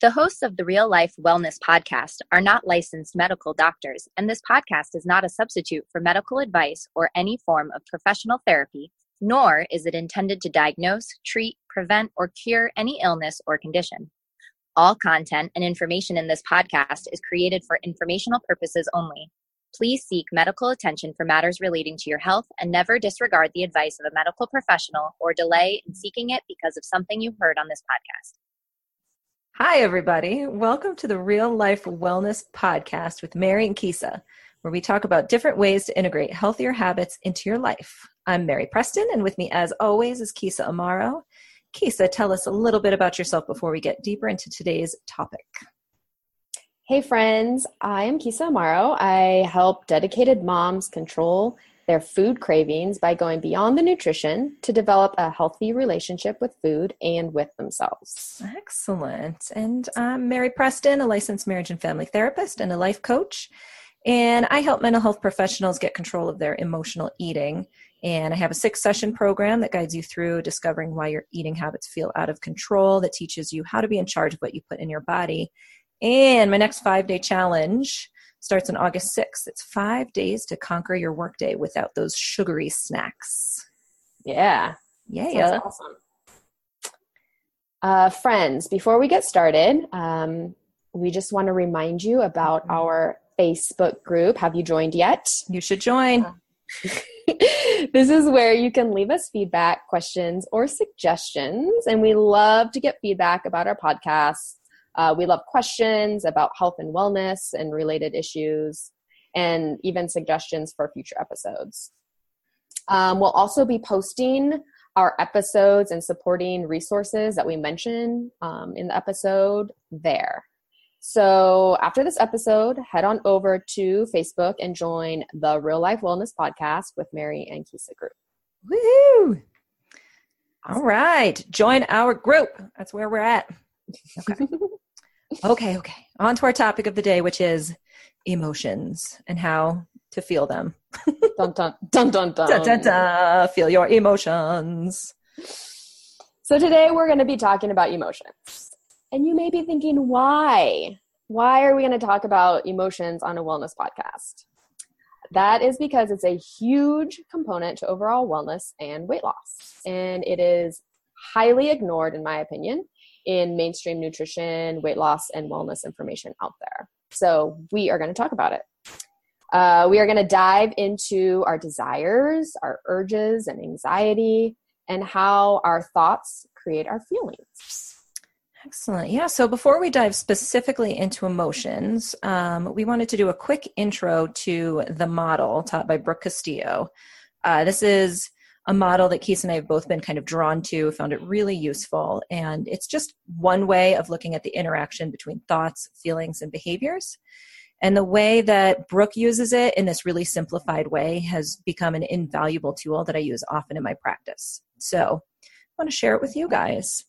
The hosts of the Real Life Wellness Podcast are not licensed medical doctors, and this podcast is not a substitute for medical advice or any form of professional therapy, nor is it intended to diagnose, treat, prevent, or cure any illness or condition. All content and information in this podcast is created for informational purposes only. Please seek medical attention for matters relating to your health and never disregard the advice of a medical professional or delay in seeking it because of something you heard on this podcast. Hi, everybody. Welcome to the Real Life Wellness Podcast with Mary and Keysa, where we talk about different ways to integrate healthier habits into your life. I'm Mary Preston, and with me, as always, is Keysa Amaro. Keysa, tell us a little bit about yourself before we get deeper into today's topic. Hey, friends. I am Keysa Amaro. I help dedicated moms control their food cravings by going beyond the nutrition to develop a healthy relationship with food and with themselves. Excellent. And I'm Mary Preston, a licensed marriage and family therapist and a life coach. And I help mental health professionals get control of their emotional eating. And I have a six session program that guides you through discovering why your eating habits feel out of control, that teaches you how to be in charge of what you put in your body and my next five day challenge starts on August 6th. It's five days to conquer your workday without those sugary snacks. Yeah. Yeah. That's awesome. Uh, friends, before we get started, um, we just want to remind you about mm-hmm. our Facebook group. Have you joined yet? You should join. this is where you can leave us feedback, questions, or suggestions. And we love to get feedback about our podcast uh, we love questions about health and wellness and related issues, and even suggestions for future episodes. Um, we'll also be posting our episodes and supporting resources that we mention um, in the episode there. So after this episode, head on over to Facebook and join the Real Life Wellness Podcast with Mary and Keysa Group. Woohoo! All right, join our group. That's where we're at. Okay. okay, okay. On to our topic of the day, which is emotions and how to feel them. dun, dun, dun, dun, dun. dun, dun, dun. Feel your emotions. So, today we're going to be talking about emotions. And you may be thinking, why? Why are we going to talk about emotions on a wellness podcast? That is because it's a huge component to overall wellness and weight loss. And it is highly ignored, in my opinion, in mainstream nutrition, weight loss, and wellness information out there. So we are going to talk about it. Uh, we are going to dive into our desires, our urges, and anxiety, and how our thoughts create our feelings. Excellent. Yeah. So before we dive specifically into emotions, um, we wanted to do a quick intro to the model taught by Brooke Castillo. Uh, this is a model that Keysa and I have both been kind of drawn to, found it really useful. And it's just one way of looking at the interaction between thoughts, feelings, and behaviors. And the way that Brooke uses it in this really simplified way has become an invaluable tool that I use often in my practice. So I want to share it with you guys.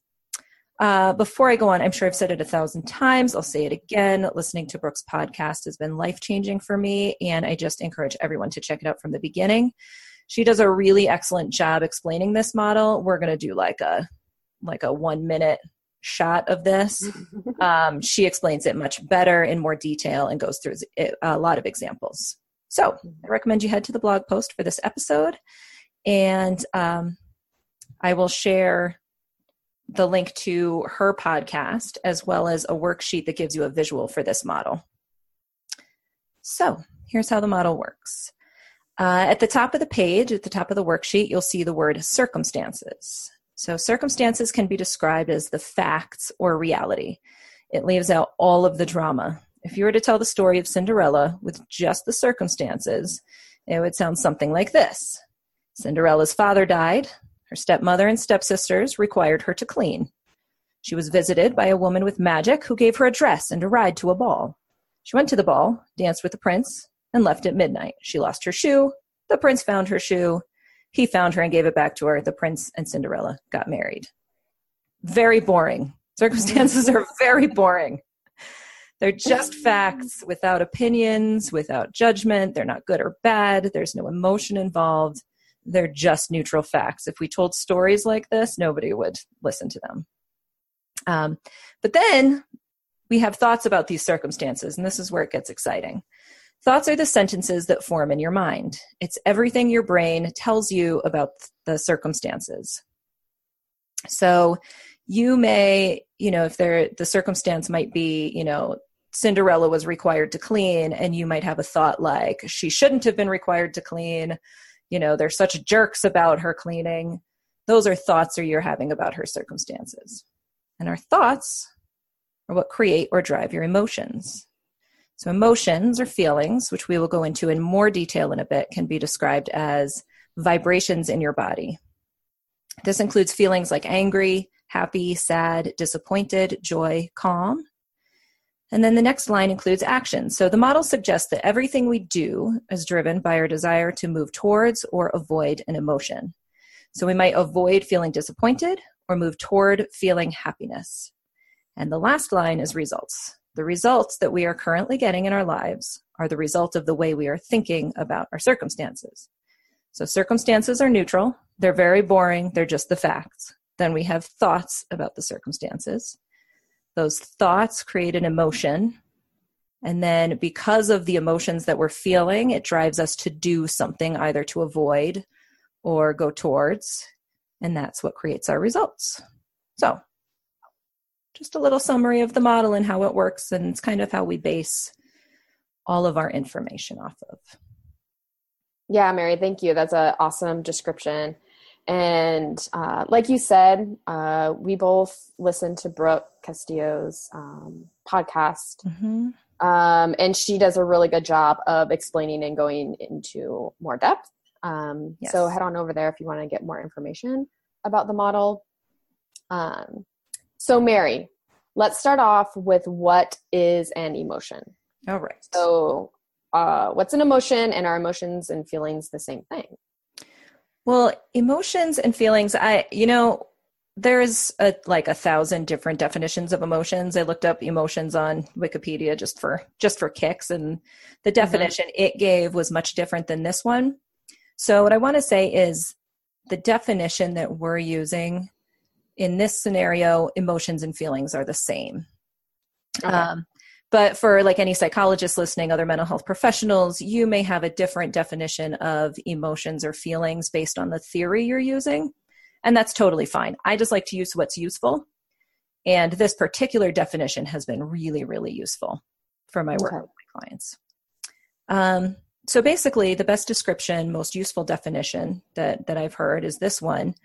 Uh, before I go on, I'm sure I've said it a thousand times. I'll say it again. Listening to Brooke's podcast has been life changing for me, and I just encourage everyone to check it out from the beginning she does a really excellent job explaining this model. We're going to do like a like a 1 minute shot of this. um, she explains it much better in more detail and goes through a lot of examples. So I recommend you head to the blog post for this episode, and um, I will share the link to her podcast as well as a worksheet that gives you a visual for this model. So here's how the model works. Uh, at the top of the page, at the top of the worksheet, you'll see the word circumstances. So, circumstances can be described as the facts or reality. It leaves out all of the drama. If you were to tell the story of Cinderella with just the circumstances, it would sound something like this Cinderella's father died. Her stepmother and stepsisters required her to clean. She was visited by a woman with magic who gave her a dress and a ride to a ball. She went to the ball, danced with the prince, and left at midnight. She lost her shoe. The prince found her shoe. He found her and gave it back to her. The prince and Cinderella got married. Very boring. Circumstances are very boring. They're just facts without opinions, without judgment. They're not good or bad. There's no emotion involved. They're just neutral facts. If we told stories like this, nobody would listen to them. Um, but then we have thoughts about these circumstances, and this is where it gets exciting. Thoughts are the sentences that form in your mind. It's everything your brain tells you about the circumstances. So you may, you know, if there the circumstance might be, you know, Cinderella was required to clean, and you might have a thought like, she shouldn't have been required to clean. You know, they're such jerks about her cleaning. Those are thoughts or you're having about her circumstances. And our thoughts are what create or drive your emotions. So, emotions or feelings, which we will go into in more detail in a bit, can be described as vibrations in your body. This includes feelings like angry, happy, sad, disappointed, joy, calm. And then the next line includes action. So the model suggests that everything we do is driven by our desire to move towards or avoid an emotion. So we might avoid feeling disappointed or move toward feeling happiness. And the last line is results. The results that we are currently getting in our lives are the result of the way we are thinking about our circumstances. So, circumstances are neutral, they're very boring, they're just the facts. Then we have thoughts about the circumstances. Those thoughts create an emotion. And then, because of the emotions that we're feeling, it drives us to do something either to avoid or go towards. And that's what creates our results. So, just a little summary of the model and how it works, and it's kind of how we base all of our information off of. Yeah, Mary, thank you. That's an awesome description. And uh, like you said, uh, we both listened to Brooke Castillo's um, podcast. Mm-hmm. Um, and she does a really good job of explaining and going into more depth. Um, yes. So head on over there if you want to get more information about the model. Um, so, Mary, let's start off with what is an emotion. All right. So, uh, what's an emotion, and are emotions and feelings the same thing? Well, emotions and feelings, I, you know, there's a, like a thousand different definitions of emotions. I looked up emotions on Wikipedia just for just for kicks, and the mm-hmm. definition mm-hmm. it gave was much different than this one. So, what I want to say is the definition that we're using in this scenario, emotions and feelings are the same. Okay. Um, but for like any psychologist listening, other mental health professionals, you may have a different definition of emotions or feelings based on the theory you're using. And that's totally fine. I just like to use what's useful. And this particular definition has been really, really useful for my work okay. with my clients. Um, so basically, the best description, most useful definition that, that I've heard is this one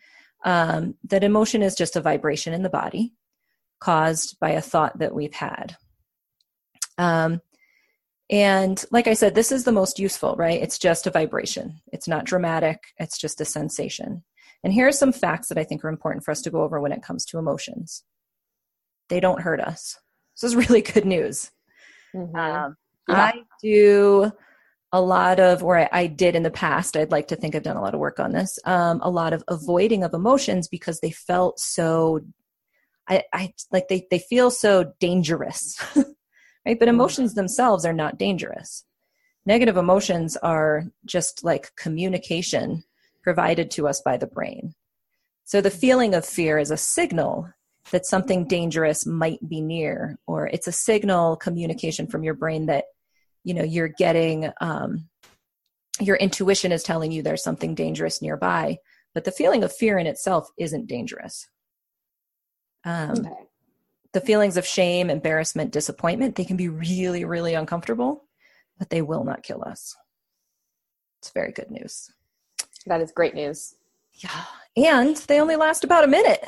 um, that emotion is just a vibration in the body caused by a thought that we've had. Um, and like I said, this is the most useful, right? It's just a vibration. It's not dramatic, it's just a sensation. And here are some facts that I think are important for us to go over when it comes to emotions. They don't hurt us. This is really good news. Mm-hmm. Um, yeah. I do a lot of, or I, I, did in the past, I'd like to think I've done a lot of work on this, um, a lot of avoiding of emotions because they felt so, I, I like they, they feel so dangerous, right? But emotions themselves are not dangerous. Negative emotions are just like communication provided to us by the brain. So the feeling of fear is a signal that something dangerous might be near, or it's a signal communication from your brain that you know you're getting um, your intuition is telling you there's something dangerous nearby but the feeling of fear in itself isn't dangerous. Um, okay. the feelings of shame embarrassment disappointment they can be really really uncomfortable but they will not kill us. It's very good news. That is great news. Yeah. And they only last about a minute.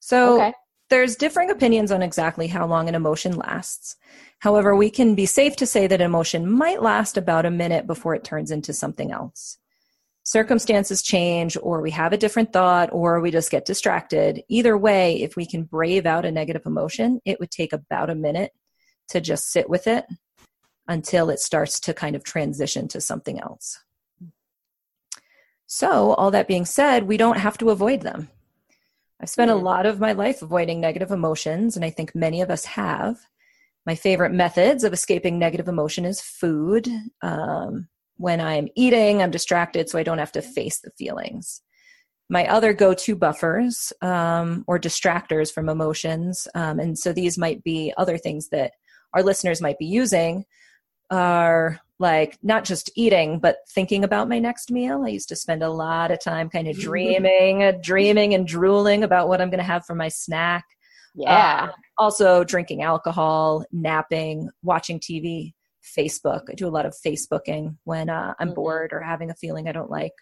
So okay. There's differing opinions on exactly how long an emotion lasts However, we can be safe to say that emotion might last about a minute before it turns into something else. Circumstances change, or we have a different thought, or we just get distracted. Either way, if we can brave out a negative emotion, it would take about a minute to just sit with it until it starts to kind of transition to something else. So, all that being said, we don't have to avoid them. I've spent a lot of my life avoiding negative emotions, and I think many of us have. My favorite methods of escaping negative emotion is food. Um, when I'm eating, I'm distracted, so I don't have to face the feelings. my other go-to buffers um, or distractors from emotions um, and so these might be other things that our listeners might be using are like not just eating but thinking about my next meal. I used to spend a lot of time kind of dreaming dreaming and drooling about what i'm going to have for my snack. Yeah. Uh, also drinking alcohol napping watching tv facebook. I do a lot of facebooking when uh, i'm mm-hmm. bored or having a feeling i don't like.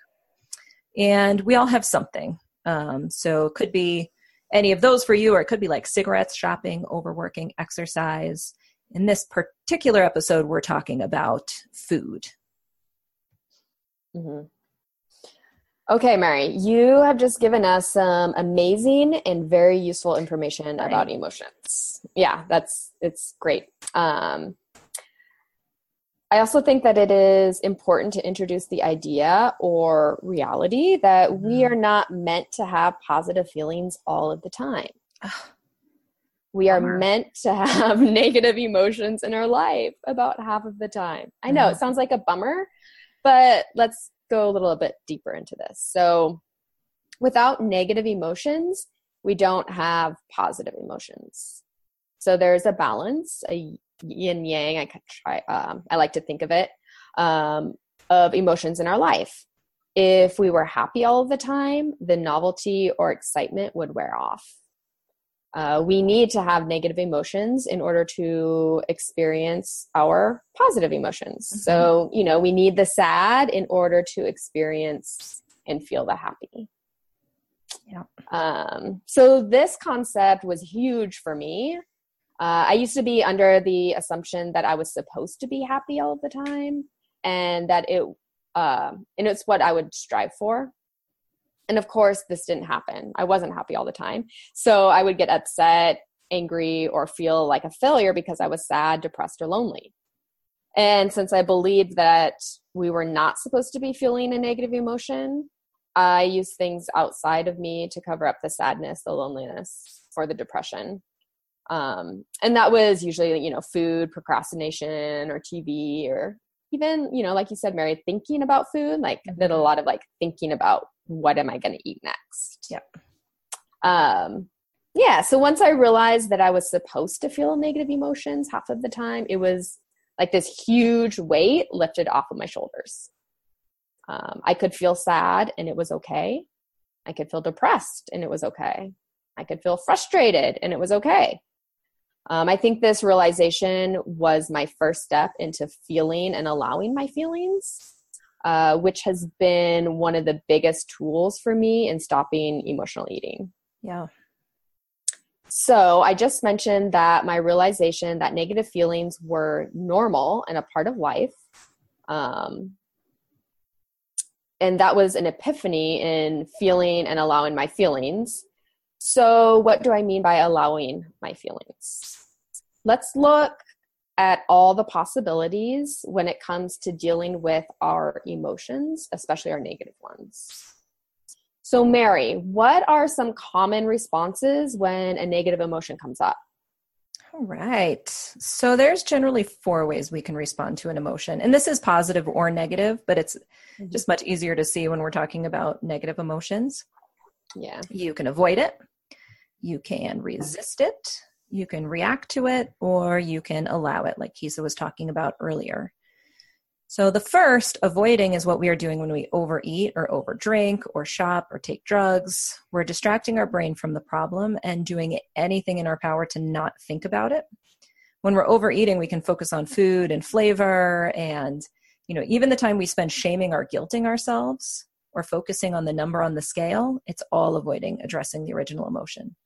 And we all have something. Um, so it could be any of those for you or it could be like cigarettes shopping overworking exercise in this particular episode, we're talking about food. Mm-hmm. Okay, Mary, you have just given us some amazing and very useful information right. about emotions. Yeah, that's it's great. Um, I also think that it is important to introduce the idea or reality that mm-hmm. we are not meant to have positive feelings all of the time. We are meant to have negative emotions in our life about half of the time. I know it sounds like a bummer, but let's go a little bit deeper into this. So, without negative emotions, we don't have positive emotions. So there's a balance, a yin yang. I try. Um, I like to think of it um, of emotions in our life. If we were happy all of the time, the novelty or excitement would wear off uh, we need to have negative emotions in order to experience our positive emotions. Mm-hmm. So, you know, we need the sad in order to experience and feel the happy. Yeah. Um, so, this concept was huge for me. Uh, I used to be under the assumption that I was supposed to be happy all the time and that it, uh, and it's what I would strive for and of course, this didn't happen. I wasn't happy all the time. So I would get upset, angry, or feel like a failure because I was sad, depressed, or lonely. And since I believed that we were not supposed to be feeling a negative emotion, I used things outside of me to cover up the sadness, the loneliness, or the depression. Um, and that was usually, you know, food, procrastination, or TV, or even, you know, like you said, Mary, thinking about food. Like I did a mm-hmm. lot of like thinking about what am I going to eat next? Yep. Um, yeah. So once I realized that I was supposed to feel negative emotions half of the time, it was like this huge weight lifted off of my shoulders. Um, I could feel sad and it was okay. I could feel depressed and it was okay. I could feel frustrated and it was okay. Um, I think this realization was my first step into feeling and allowing my feelings uh, which has been one of the biggest tools for me in stopping emotional eating. Yeah. So I just mentioned that my realization that negative feelings were normal and a part of life. Um, and that was an epiphany in feeling and allowing my feelings. So, what do I mean by allowing my feelings? Let's look at all the possibilities when it comes to dealing with our emotions, especially our negative ones. So, Mary, what are some common responses when a negative emotion comes up? All right. So there's generally four ways we can respond to an emotion. And this is positive or negative, but it's mm-hmm. just much easier to see when we're talking about negative emotions. Yeah. You can avoid it. You can resist it you can react to it or you can allow it, like Keysa was talking about earlier. So, the first, avoiding, is what we are doing when we overeat or overdrink or shop or take drugs. We're distracting our brain from the problem and doing anything in our power to not think about it. When we're overeating, we can focus on food and flavor and, you know, even the time we spend shaming or guilting ourselves or focusing on the number on the scale, it's all avoiding addressing the original emotion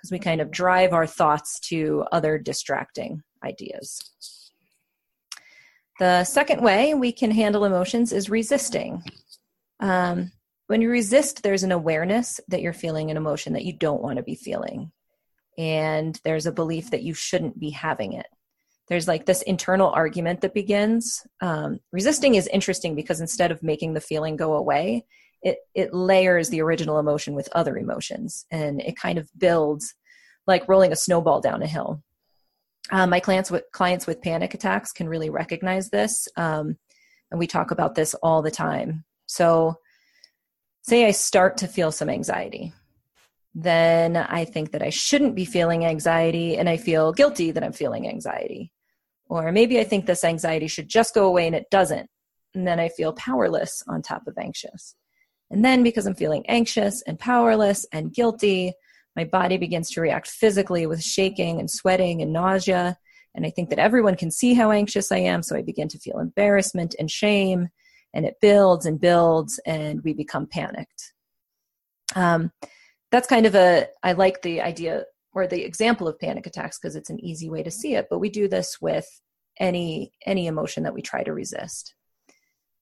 because we kind of drive our thoughts to other distracting ideas. The second way we can handle emotions is resisting. Um, when you resist, there's an awareness that you're feeling an emotion that you don't want to be feeling. And there's a belief that you shouldn't be having it. There's like this internal argument that begins. Um, resisting is interesting because instead of making the feeling go away, it it layers the original emotion with other emotions and it kind of builds like rolling a snowball down a hill uh, my clients with clients with panic attacks can really recognize this um, and we talk about this all the time so say I start to feel some anxiety. Then I think that I shouldn't be feeling anxiety and I feel guilty that I'm feeling anxiety. Or maybe I think this anxiety should just go away and it doesn't. And then I feel powerless on top of anxious. And then because I'm feeling anxious and powerless and guilty, my body begins to react physically with shaking and sweating and nausea. And I think that everyone can see how anxious I am. So I begin to feel embarrassment and shame. And it builds and builds, and we become panicked. Um, that's kind of a, I like the idea or the example of panic attacks because it's an easy way to see it. But we do this with any any emotion that we try to resist.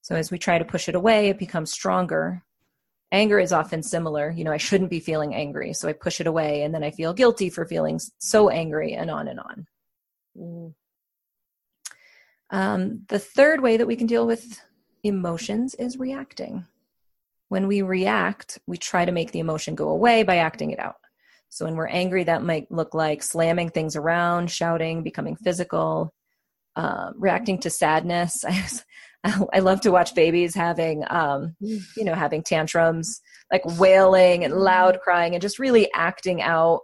So as we try to push it away, it becomes stronger anger is often similar. You know i shouldn't be feeling angry so i push it away and then i feel guilty for feeling so angry and on and on. Mm. um, the third way that we can deal with emotions is reacting. When we react we try to make the emotion go away by acting it out. So when we're angry that might look like slamming things around shouting becoming physical uh, reacting to sadness I love to watch babies having, um, you know, having tantrums, like wailing and loud crying and just really acting out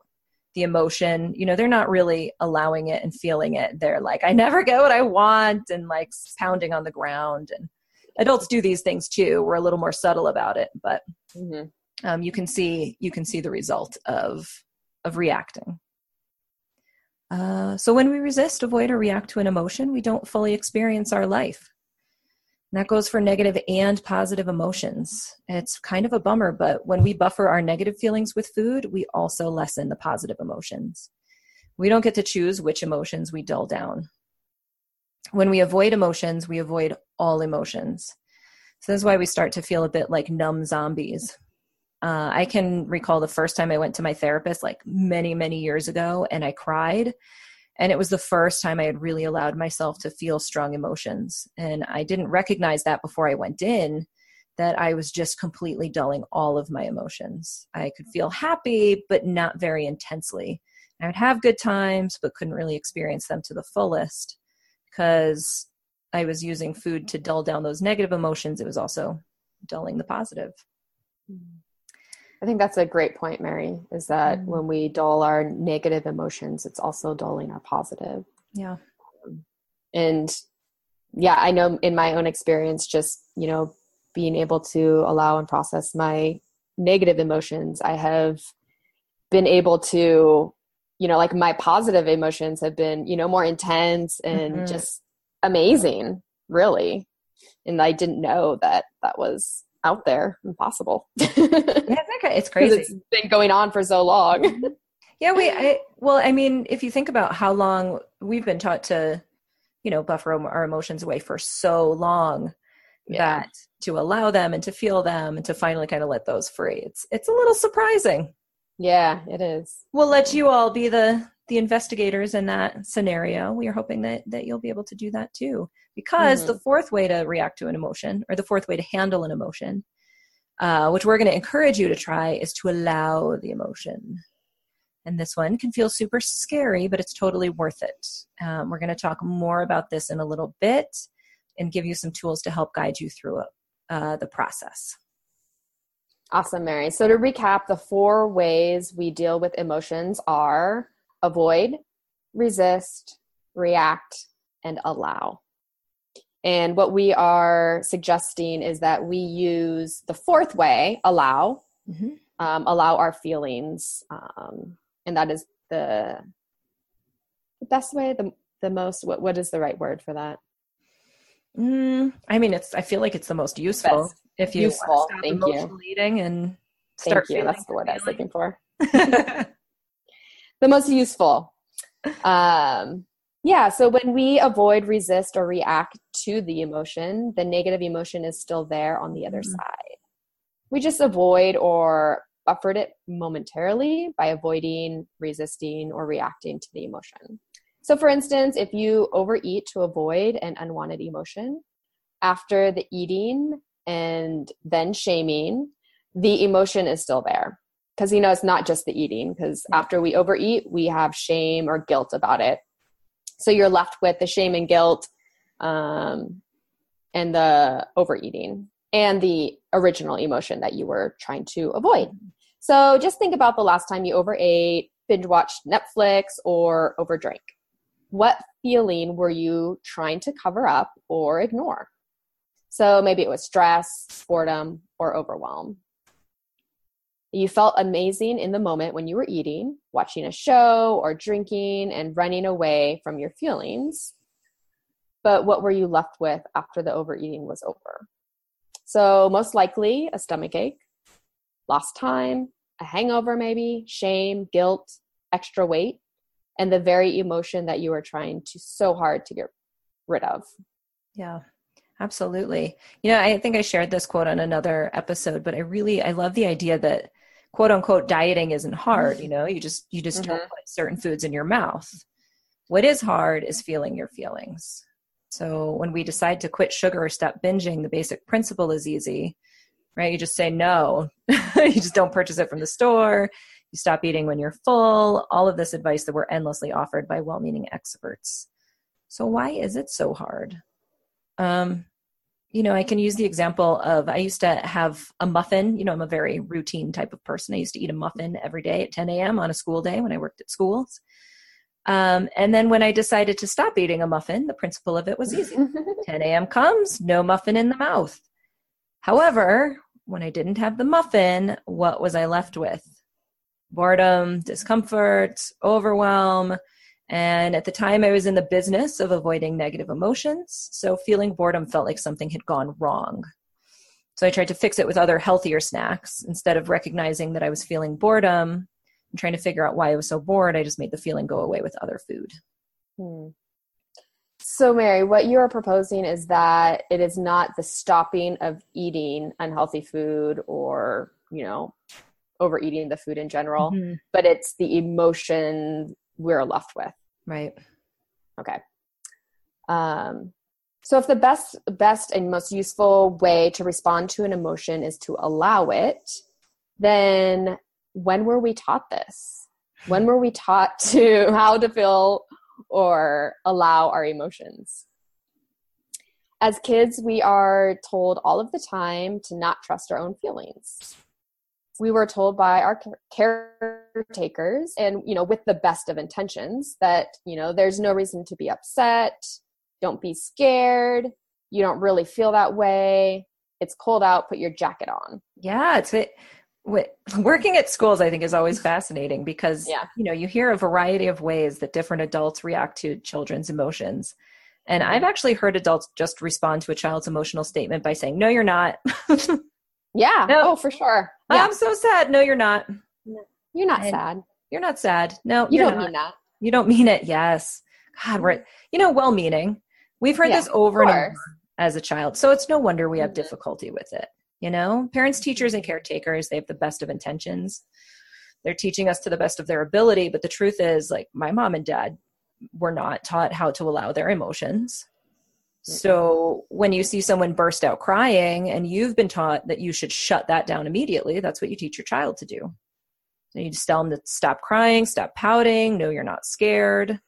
the emotion. You know, they're not really allowing it and feeling it. They're like, I never get what I want and like pounding on the ground. And adults do these things too. We're a little more subtle about it, but mm-hmm. um, you can see you can see the result of of reacting. Uh, so when we resist, avoid, or react to an emotion, we don't fully experience our life. That goes for negative and positive emotions. It's kind of a bummer, but when we buffer our negative feelings with food, we also lessen the positive emotions. We don't get to choose which emotions we dull down. When we avoid emotions, we avoid all emotions. So this is why we start to feel a bit like numb zombies. Uh, I can recall the first time I went to my therapist, like many, many years ago, and I cried and it was the first time i had really allowed myself to feel strong emotions. And i didn't recognize that before i went in that i was just completely dulling all of my emotions. I could feel happy but not very intensely. I would have good times but couldn't really experience them to the fullest because i was using food to dull down those negative emotions. It was also dulling the positive. Mm-hmm. I think that's a great point, Mary, is that mm-hmm. when we dull our negative emotions, it's also dulling our positive. Yeah. Um, and yeah, I know in my own experience, just, you know, being able to allow and process my negative emotions, I have been able to, you know, like my positive emotions have been, you know, more intense and mm-hmm. just amazing, really. And I didn't know that that was out there impossible. yeah, it's crazy. it's been going on for so long. Mm-hmm. yeah, we. I, well, I mean, if you think about how long we've been taught to, you know, buffer our emotions away for so long, yeah. that to allow them and to feel them and to finally kind of let those free, it's it's a little surprising. Yeah, it is. We'll let you all be the the investigators in that scenario. We are hoping that that you'll be able to do that too. Because mm-hmm. the fourth way to react to an emotion, or the fourth way to handle an emotion, uh, which we're going to encourage you to try, is to allow the emotion. And this one can feel super scary, but it's totally worth it. Um, we're going to talk more about this in a little bit and give you some tools to help guide you through uh, the process. Awesome, Mary. So, to recap, the four ways we deal with emotions are avoid, resist, react, and allow. And what we are suggesting is that we use the fourth way, allow, mm-hmm. um, allow our feelings. Um, and that is the, the best way, the, the most, what, what is the right word for that? Mm, I mean, it's, I feel like it's the most useful best. if you useful. stop Thank emotional you. eating and start Thank you. That's the word I was looking for. the most useful. Um, yeah, so when we avoid, resist, or react to the emotion, the negative emotion is still there on the other mm-hmm. side. We just avoid or buffered it momentarily by avoiding, resisting, or reacting to the emotion. So, for instance, if you overeat to avoid an unwanted emotion, after the eating and then shaming, the emotion is still there because you know it's not just the eating because after we overeat we have shame or guilt about it so you're left with the shame and guilt um, and the overeating and the original emotion that you were trying to avoid. So just think about the last time you overate, binge watched Netflix, or overdrank. What feeling were you trying to cover up or ignore? So maybe it was stress, boredom, or overwhelm. You felt amazing in the moment when you were eating, watching a show, or drinking and running away from your feelings. But what were you left with after the overeating was over? So, most likely a stomach ache, lost time, a hangover, maybe, shame, guilt, extra weight, and the very emotion that you are trying to so hard to get rid of. Yeah. Absolutely. You know, I think I shared this quote on another episode, but I really I love the idea that quote unquote dieting isn't hard, you know, you just you just mm-hmm. don't put certain foods in your mouth. What is hard is feeling your feelings. So when we decide to quit sugar or stop binging, the basic principle is easy, right? You just say no. you just don't purchase it from the store. You stop eating when you're full. All of this advice that we're endlessly offered by well meaning experts. So, why is it so hard? Um, you know, I can use the example of I used to have a muffin. You know, I'm a very routine type of person. I used to eat a muffin every day at 10 a.m. on a school day when I worked at schools. Um, and then when I decided to stop eating a muffin, the principle of it was easy 10 a.m. comes, no muffin in the mouth. However, when I didn't have the muffin, what was I left with? Boredom, discomfort, overwhelm. And at the time, I was in the business of avoiding negative emotions. So feeling boredom felt like something had gone wrong. So I tried to fix it with other healthier snacks. Instead of recognizing that I was feeling boredom, and trying to figure out why I was so bored, I just made the feeling go away with other food. Hmm. So, Mary, what you are proposing is that it is not the stopping of eating unhealthy food or, you know, overeating the food in general, mm-hmm. but it's the emotion we're left with. Right. Okay. Um, so if the best best and most useful way to respond to an emotion is to allow it, then when were we taught this? When were we taught to how to feel or allow our emotions? As kids, we are told all of the time to not trust our own feelings. We were told by our caretakers and you know with the best of intentions that you know there's no reason to be upset, don't be scared, you don't really feel that way. It's cold out, put your jacket on. Yeah, it's it working at schools i think is always fascinating because yeah. you know you hear a variety of ways that different adults react to children's emotions. And mm-hmm. i've actually heard adults just respond to a child's emotional statement by saying no you're not. Yeah. No. oh for sure. Yeah. i'm so sad. No you're not. You're not and sad. You're not sad. No you don't not. mean that. You don't mean it. Yes. God we're you know well meaning we've heard yeah, this over and over as a child so it's no wonder we have mm-hmm. difficulty with it you know? Parents teachers and caretakers they have the best of intentions. They're teaching us to the best of their ability but the truth is like my mom and dad were not taught how to allow their emotions. So when you see someone burst out crying and you've been taught that you should shut that down immediately that's what you teach your child to do. So you just tell them to stop crying stop pouting no you're not scared.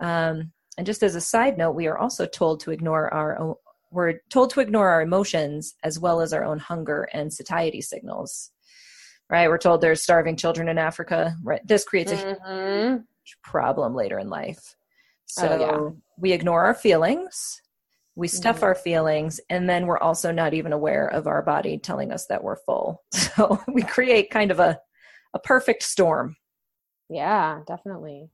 Um, and just as a side note we are also told to ignore our we're told to ignore our emotions as well as our own hunger and satiety signals right we're told there's starving children in africa right this creates a mm-hmm. huge problem later in life so oh, yeah. we ignore our feelings we stuff mm-hmm. our feelings and then we're also not even aware of our body telling us that we're full so we create kind of a a perfect storm yeah definitely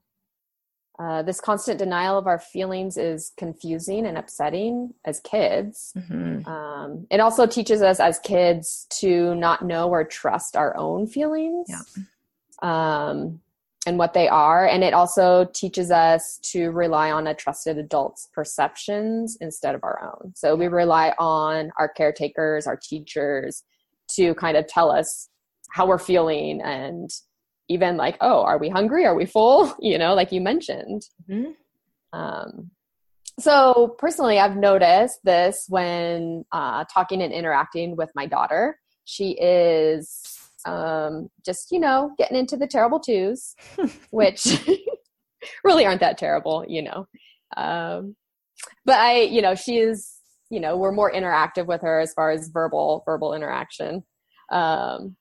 uh, this constant denial of our feelings is confusing and upsetting as kids. Mm-hmm. Um, it also teaches us as kids to not know or trust our own feelings yeah. um, and what they are. And it also teaches us to rely on a trusted adult's perceptions instead of our own. So we rely on our caretakers, our teachers to kind of tell us how we're feeling and even like oh are we hungry? Are we full? You know like you mentioned. Mm-hmm. um, so personally i've noticed this when uh, talking and interacting with my daughter. She is um, just you know getting into the terrible twos which really aren't that terrible you know. Um, but i you know she is you know we're more interactive with her as far as verbal verbal interaction. Um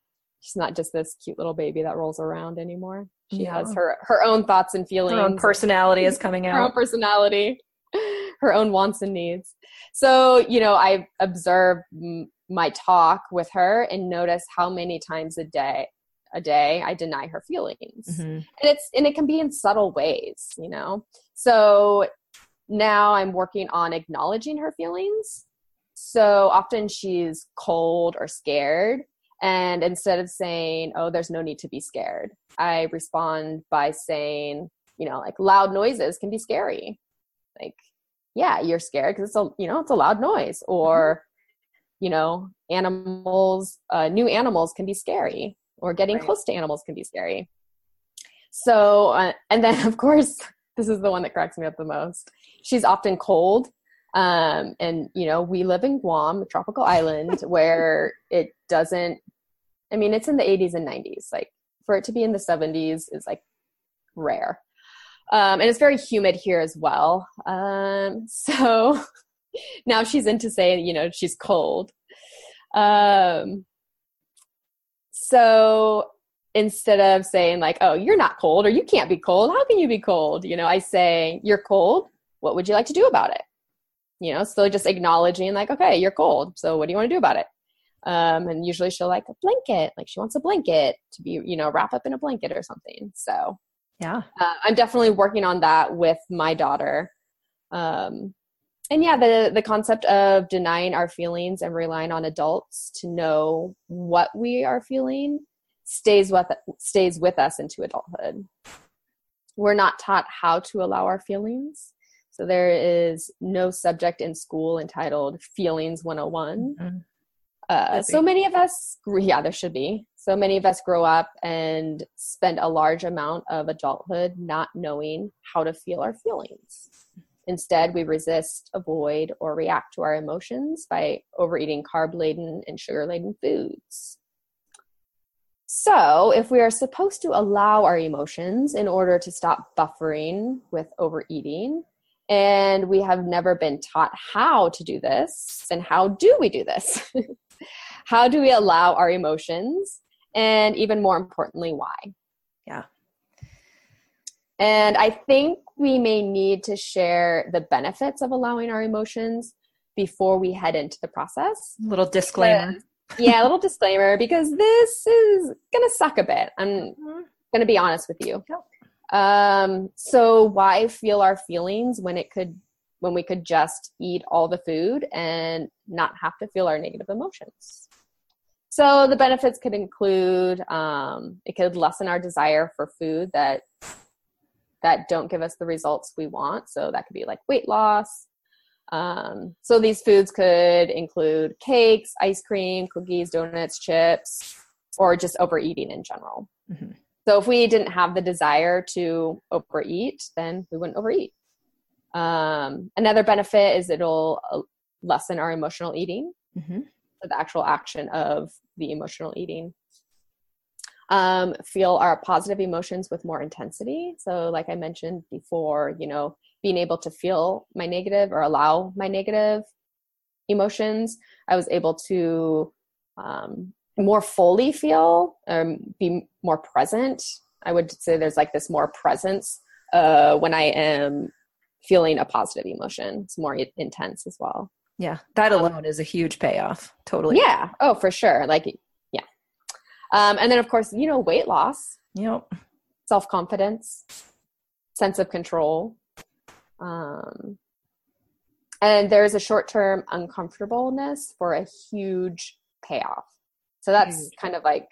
she's not just this cute little baby that rolls around anymore. She Yeah. has her her own thoughts and feelings Her own personality is coming out. her own personality. Her own wants and needs. So you know i observe m- my talk with her and notice how many times a day a day i deny her feelings. Mhm. and it's and it can be in subtle ways you know? So now i'm working on acknowledging her feelings. So often she's cold or scared and instead of saying oh there's no need to be scared i respond by saying you know like loud noises can be scary. Like yeah you're scared because it's a you know it's a loud noise or you know animals uh, new animals can be scary or getting Right. close to animals can be scary. So uh, and then of course this is the one that cracks me up the most. She's often cold um, and you know we live in guam a tropical island where it doesn't i mean it's in the 80s and 90s like for it to be in the 70s is like rare. Um, and it's very humid here as well. Um, so now she's into saying you know she's cold. Um, so instead of saying like oh you're not cold or you can't be cold. How can you be cold? You know i say you're cold. What would you like to do about it you know so just acknowledging like okay you're cold so what do you want to do about it? Um, and usually she'll like a blanket like she wants a blanket to be you know wrap up in a blanket or something so Yeah. uh, i'm definitely working on that with my daughter. Um, and yeah the the concept of denying our feelings and relying on adults to know what we are feeling stays with stays with us into adulthood. We're not taught how to allow our feelings so there is no subject in school entitled feelings 101 Mhm. uh, so many of us yeah there should be. So many of us grow up and spend a large amount of adulthood not knowing how to feel our feelings. Instead we resist avoid or react to our emotions by overeating carb laden and sugar laden foods. So if we are supposed to allow our emotions in order to stop buffering with overeating and we have never been taught how to do this. And how do we do this? How do we allow our emotions? And even more importantly why? Yeah. and i think we may need to share the benefits of allowing our emotions before we head into the process. Little disclaimer. yeah a little disclaimer because this is gonna suck a bit. I'm mm-hmm. gonna be honest with you. Yep. Um so why feel our feelings when it could when we could just eat all the food and not have to feel our negative emotions? So the benefits could include um, it could lessen our desire for food that that don't give us the results we want. So that could be like weight loss. Um, so these foods could include cakes ice cream cookies donuts chips or just overeating in general. Mhm. So if we didn't have the desire to overeat then we wouldn't overeat. Um, another benefit is it'll uh, lessen our emotional eating. Mhm. the actual action of the emotional eating. Um, feel our positive emotions with more intensity. So like i mentioned before you know being able to feel my negative or allow my negative emotions. I was able to um, more fully feel um, be more present i would say there's like this more presence uh, when i am feeling a positive emotion it's more intense as well Yeah. That Um, alone is a huge payoff. Totally. yeah. Oh, for sure. Like, yeah. Um, and then, of course, you know, weight loss, Yep. self confidence, sense of control. Um, and there's a short term uncomfortableness for a huge payoff. So that's Huge. kind of like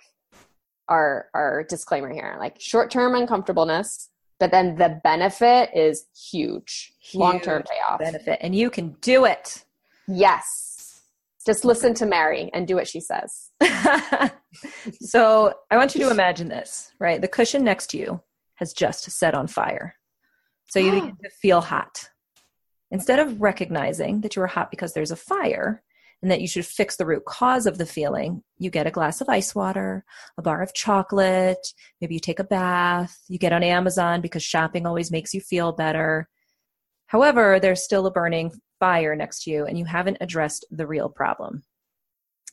our our disclaimer here. Like short term uncomfortableness, but then the benefit is huge, long term payoff. Benefit. And you can do it. Yes. Just listen to Mary and do what she says. so I want you to imagine this, right? The cushion next to you has just set on fire. So you begin to feel hot. Instead of recognizing that you are hot because there's a fire and that you should fix the root cause of the feeling, you get a glass of ice water, a bar of chocolate, maybe you take a bath, you get on Amazon because shopping always makes you feel better. However, there's still a burning fire next to you and you haven't addressed the real problem.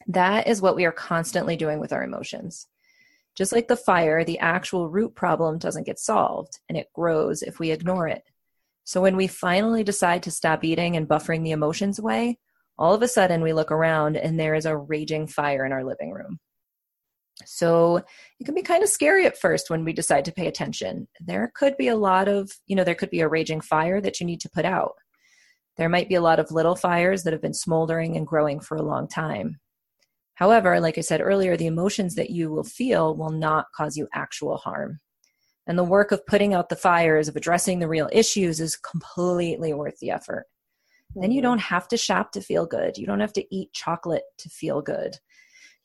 That is what we are constantly doing with our emotions. Just like the fire, the actual root problem doesn't get solved and it grows if we ignore it. So when we finally decide to stop eating and buffering the emotions away, all of a sudden we look around and there is a raging fire in our living room. So it can be kind of scary at first when we decide to pay attention. There could be a lot of, you know, there could be a raging fire that you need to put out. There might be a lot of little fires that have been smoldering and growing for a long time. However, like I said earlier, the emotions that you will feel will not cause you actual harm. And the work of putting out the fires, of addressing the real issues, is completely worth the effort. Mm-hmm. Then you mm-hmm. don't have to shop to feel good. You don't have to eat chocolate to feel good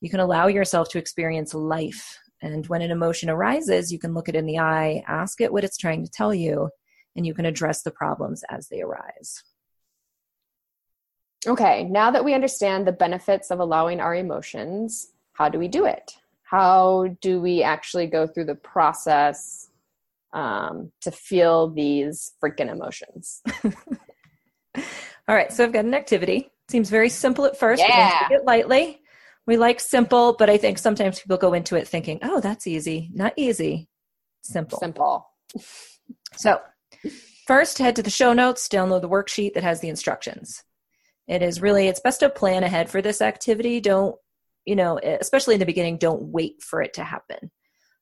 you can allow yourself to experience life. And when an emotion arises, you can look it in the eye, ask it what it's trying to tell you, and you can address the problems as they arise. Okay, now that we understand the benefits of allowing our emotions, how do we do it? How do we actually go through the process um, to feel these freaking emotions? All right, so I've got an activity. Seems very simple at first. Yeah. Take it lightly we like simple, but I think sometimes people go into it thinking, oh, that's easy. Not easy, simple. Simple. so, first, head to the show notes, download the worksheet that has the instructions. It is really, it's best to plan ahead for this activity. Don't, you know, especially in the beginning, don't wait for it to happen.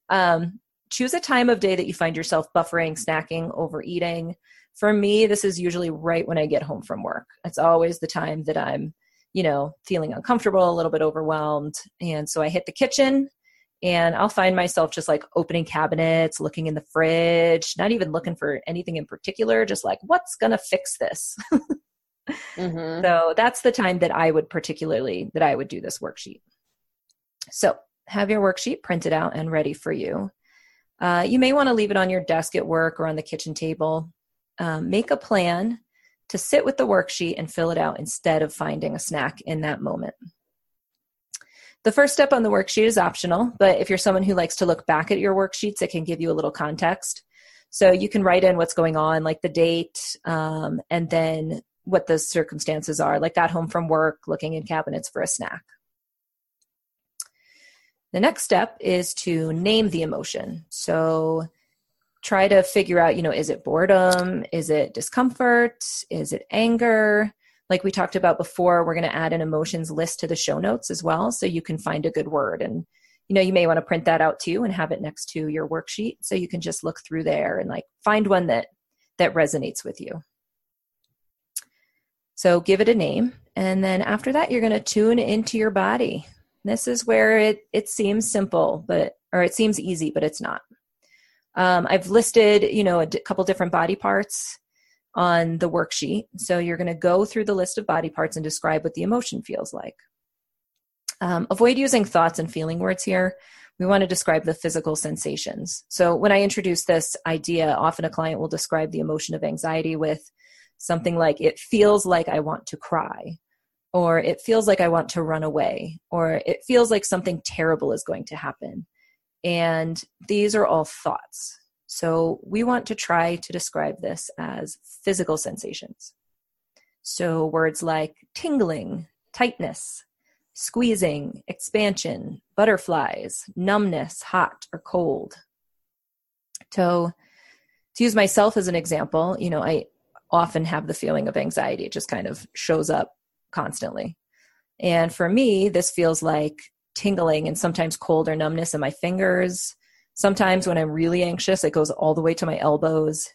Um, choose a time of day that you find yourself buffering, snacking, overeating. For me, this is usually right when I get home from work. It's always the time that I'm you know, feeling uncomfortable, a little bit overwhelmed. And so I hit the kitchen and I'll find myself just like opening cabinets, looking in the fridge, not even looking for anything in particular, just like, what's going to fix this? mm-hmm. So that's the time that I would particularly, that I would do this worksheet. So have your worksheet printed out and ready for you. Uh, you may want to leave it on your desk at work or on the kitchen table. Um, make a plan to sit with the worksheet and fill it out instead of finding a snack in that moment. The first step on the worksheet is optional, but if you're someone who likes to look back at your worksheets, it can give you a little context. So you can write in what's going on, like the date, um, and then what the circumstances are, like got home from work, looking in cabinets for a snack. The next step is to name the emotion. So try to figure out, you know, is it boredom? Is it discomfort? Is it anger? Like we talked about before, we're going to add an emotions list to the show notes as well. So you can find a good word. And, you know, you may want to print that out too and have it next to your worksheet. So you can just look through there and like find one that, that resonates with you. So give it a name. And then after that, you're going to tune into your body. This is where it, it seems simple, but, or it seems easy, but it's not. Um, I've listed, you know, a d- couple different body parts on the worksheet. So you're going to go through the list of body parts and describe what the emotion feels like. Um, avoid using thoughts and feeling words here. We want to describe the physical sensations. So when I introduce this idea, often a client will describe the emotion of anxiety with something like, it feels like I want to cry, or it feels like I want to run away, or it feels like something terrible is going to happen. And these are all thoughts. So we want to try to describe this as physical sensations. So words like tingling, tightness, squeezing, expansion, butterflies, numbness, hot or cold. So to use myself as an example, you know, I often have the feeling of anxiety. It just kind of shows up constantly. And for me, this feels like tingling and sometimes cold or numbness in my fingers. Sometimes when I'm really anxious, it goes all the way to my elbows.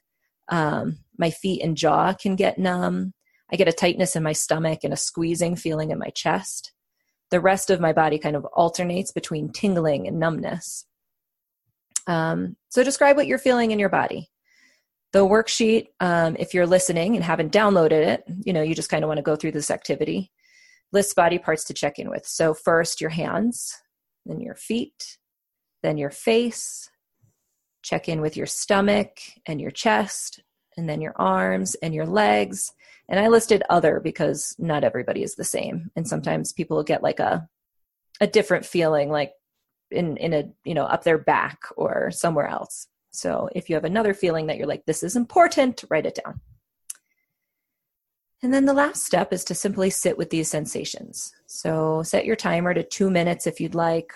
Um, my feet and jaw can get numb. I get a tightness in my stomach and a squeezing feeling in my chest. The rest of my body kind of alternates between tingling and numbness. Um, so describe what you're feeling in your body. The worksheet, um, if you're listening and haven't downloaded it, you know, you just kind of want to go through this activity list body parts to check in with. So, first your hands, then your feet, then your face. Check in with your stomach and your chest, and then your arms and your legs. And I listed other because not everybody is the same. And sometimes people get like a a different feeling like in in a you know up their back or somewhere else. So if you have another feeling that you're like this is important, write it down. And then the last step is to simply sit with these sensations. So set your timer to two minutes if you'd like.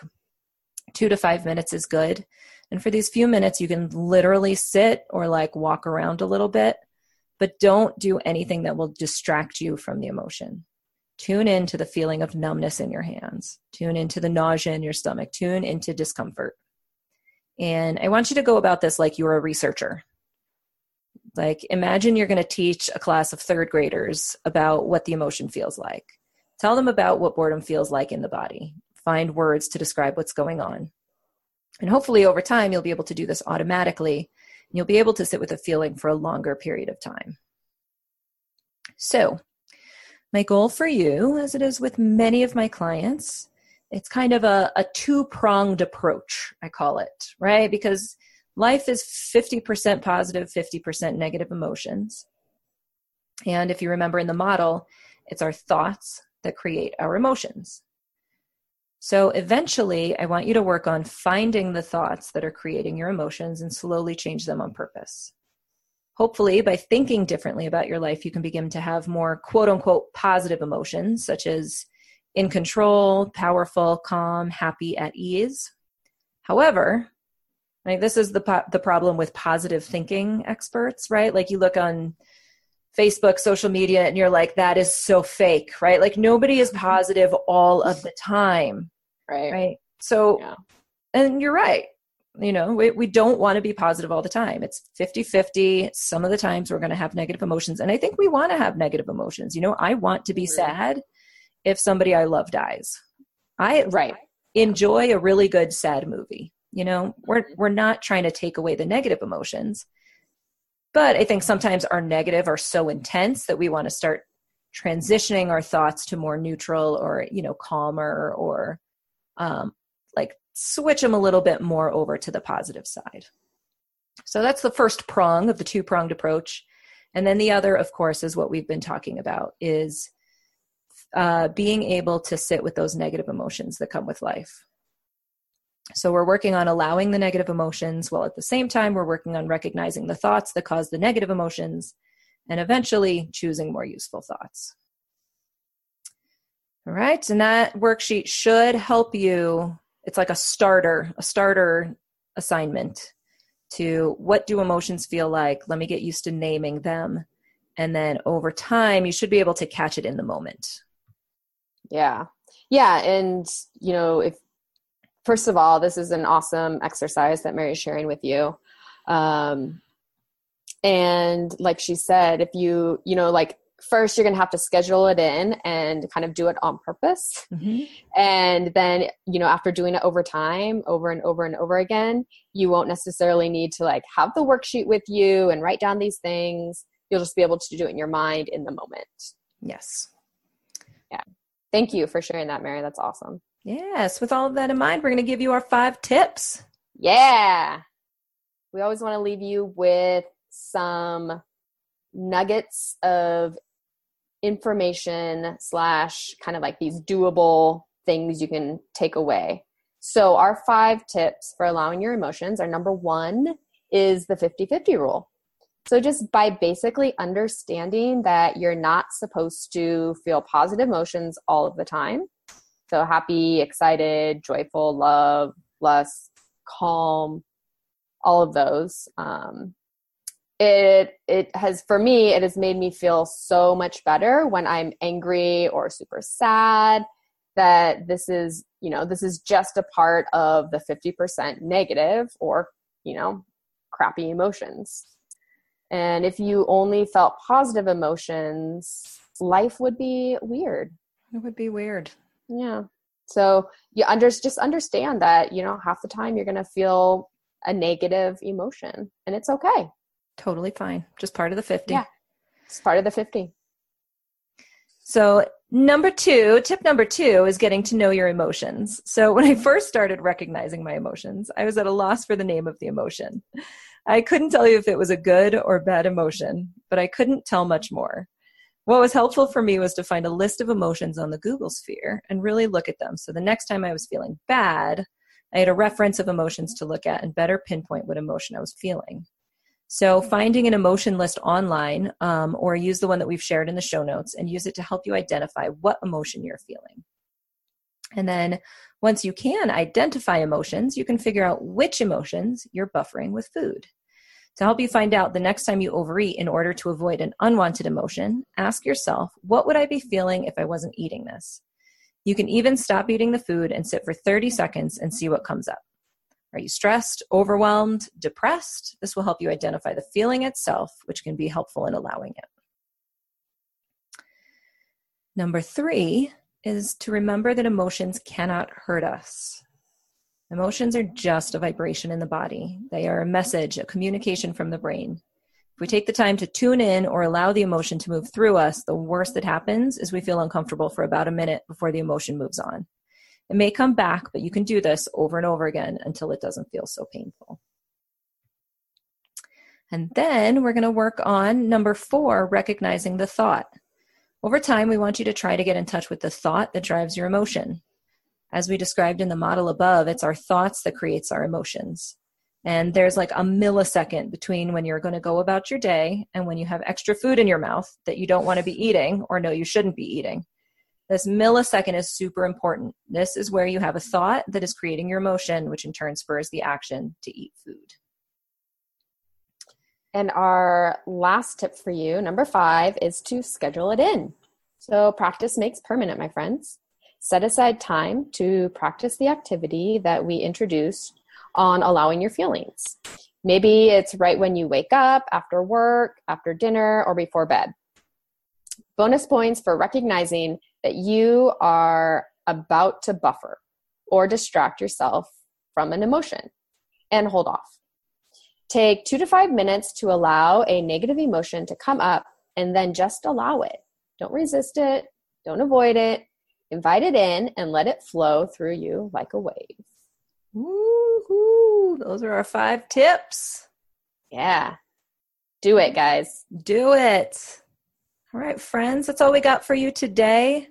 Two to five minutes is good. And for these few minutes, you can literally sit or like walk around a little bit, but don't do anything that will distract you from the emotion. Tune in to the feeling of numbness in your hands. Tune into the nausea in your stomach. Tune into discomfort. And I want you to go about this like you're a researcher. Like, imagine you're going to teach a class of third graders about what the emotion feels like. Tell them about what boredom feels like in the body. Find words to describe what's going on. And hopefully, over time, you'll be able to do this automatically. And you'll be able to sit with a feeling for a longer period of time. So, my goal for you, as it is with many of my clients, it's kind of a, a two pronged approach, I call it, right? Because life is 50% positive, 50% negative emotions. And if you remember in the model, it's our thoughts that create our emotions. So eventually, I want you to work on finding the thoughts that are creating your emotions and slowly change them on purpose. Hopefully, by thinking differently about your life, you can begin to have more quote unquote positive emotions, such as in control, powerful, calm, happy, at ease. However, like this is the po- the problem with positive thinking experts, right? Like you look on Facebook, social media, and you're like, that is so fake, right? Like nobody is positive all of the time, right? Right. So, yeah. and you're right. You know, we, we don't want to be positive all the time. It's 50 50. Some of the times we're going to have negative emotions. And I think we want to have negative emotions. You know, I want to be mm-hmm. sad if somebody I love dies. I right. enjoy a really good sad movie. You know, we're we're not trying to take away the negative emotions. But I think sometimes our negative are so intense that we want to start transitioning our thoughts to more neutral or, you know, calmer or um, like switch them a little bit more over to the positive side. So that's the first prong of the two pronged approach. And then the other, of course, is what we've been talking about is uh, being able to sit with those negative emotions that come with life. So we're working on allowing the negative emotions while at the same time we're working on recognizing the thoughts that cause the negative emotions and eventually choosing more useful thoughts. All right, and that worksheet should help you. It's like a starter, a starter assignment to what do emotions feel like? Let me get used to naming them. And then over time, you should be able to catch it in the moment. Yeah. Yeah. And, you know, if first of all, this is an awesome exercise that Mary's sharing with you. Um, and like she said, if you, you know, like first you're going to have to schedule it in and kind of do it on purpose. Mm-hmm. And then, you know, after doing it over time, over and over and over again, you won't necessarily need to like have the worksheet with you and write down these things. You'll just be able to do it in your mind in the moment. Yes. Yeah. Thank you for sharing that, Mary. That's awesome. Yes, with all of that in mind, we're going to give you our five tips. Yeah. We always want to leave you with some nuggets of information slash kind of like these doable things you can take away. So, our five tips for allowing your emotions are number one is the 50 50 rule. So, just by basically understanding that you're not supposed to feel positive emotions all of the time, so happy, excited, joyful, love, lust, calm, all of those. Um, it it has for me it has made me feel so much better when I'm angry or super sad that this is you know this is just a part of the 50% negative or you know crappy emotions. And if you only felt positive emotions life would be weird. It would be weird yeah. So you under, just understand that, you know, half the time you're going to feel a negative emotion and it's okay. Totally fine. Just part of the 50. Yeah. It's part of the 50. So, number two, tip number two is getting to know your emotions. So, when I first started recognizing my emotions, I was at a loss for the name of the emotion. I couldn't tell you if it was a good or bad emotion, but I couldn't tell much more. What was helpful for me was to find a list of emotions on the Google sphere and really look at them. So the next time I was feeling bad, I had a reference of emotions to look at and better pinpoint what emotion I was feeling. So, finding an emotion list online um, or use the one that we've shared in the show notes and use it to help you identify what emotion you're feeling. And then, once you can identify emotions, you can figure out which emotions you're buffering with food. To help you find out the next time you overeat in order to avoid an unwanted emotion, ask yourself, what would I be feeling if I wasn't eating this? You can even stop eating the food and sit for 30 seconds and see what comes up. Are you stressed, overwhelmed, depressed? This will help you identify the feeling itself, which can be helpful in allowing it. Number three is to remember that emotions cannot hurt us. Emotions are just a vibration in the body, they are a message, a communication from the brain. If we take the time to tune in or allow the emotion to move through us, the worst that happens is we feel uncomfortable for about a minute before the emotion moves on. It may come back, but you can do this over and over again until it doesn't feel so painful. And then we're going to work on number four, recognizing the thought. Over time, we want you to try to get in touch with the thought that drives your emotion. As we described in the model above, it's our thoughts that creates our emotions. And there's like a millisecond between when you're going to go about your day and when you have extra food in your mouth that you don't want to be eating or know you shouldn't be eating. This millisecond is super important. This is where you have a thought that is creating your emotion, which in turn spurs the action to eat food. And our last tip for you, number five, is to schedule it in. So practice makes permanent, my friends. Set aside time to practice the activity that we introduced on allowing your feelings. Maybe it's right when you wake up, after work, after dinner, or before bed. Bonus points for recognizing that you are about to buffer or distract yourself from an emotion and hold off. Take two to five minutes to allow a negative emotion to come up and then just allow it. Don't resist it, don't avoid it. Invite it in and let it flow through you like a wave. Woo-hoo. Those are our five tips. Yeah. Do it, guys. Do it. All right, friends, that's all we got for you today.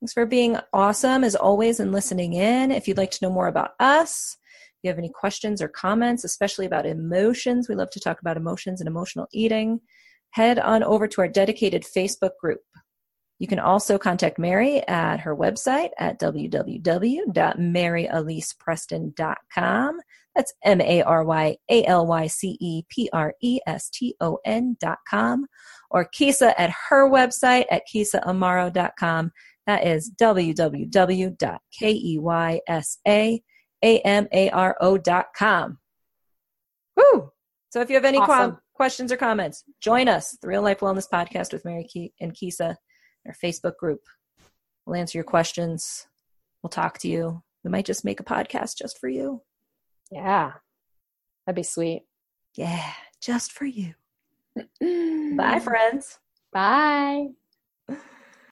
Thanks for being awesome as always and listening in. If you'd like to know more about us, if you have any questions or comments, especially about emotions, we love to talk about emotions and emotional eating, head on over to our dedicated Facebook group. You can also contact Mary at her website at www.maryalycepreston.com. That's M A R Y A L Y C E P R E S T O N.com. Or Keysa at her website at keysaamaro.com. That is www.keysaamaro.com. Woo! So if you have any awesome. questions or comments, join us, the Real Life Wellness Podcast with Mary Key and Keysa, our Facebook group. We'll answer your questions. We'll talk to you. We might just make a podcast just for you. Yeah. That'd be sweet. Yeah, just for you. Bye, friends. Bye.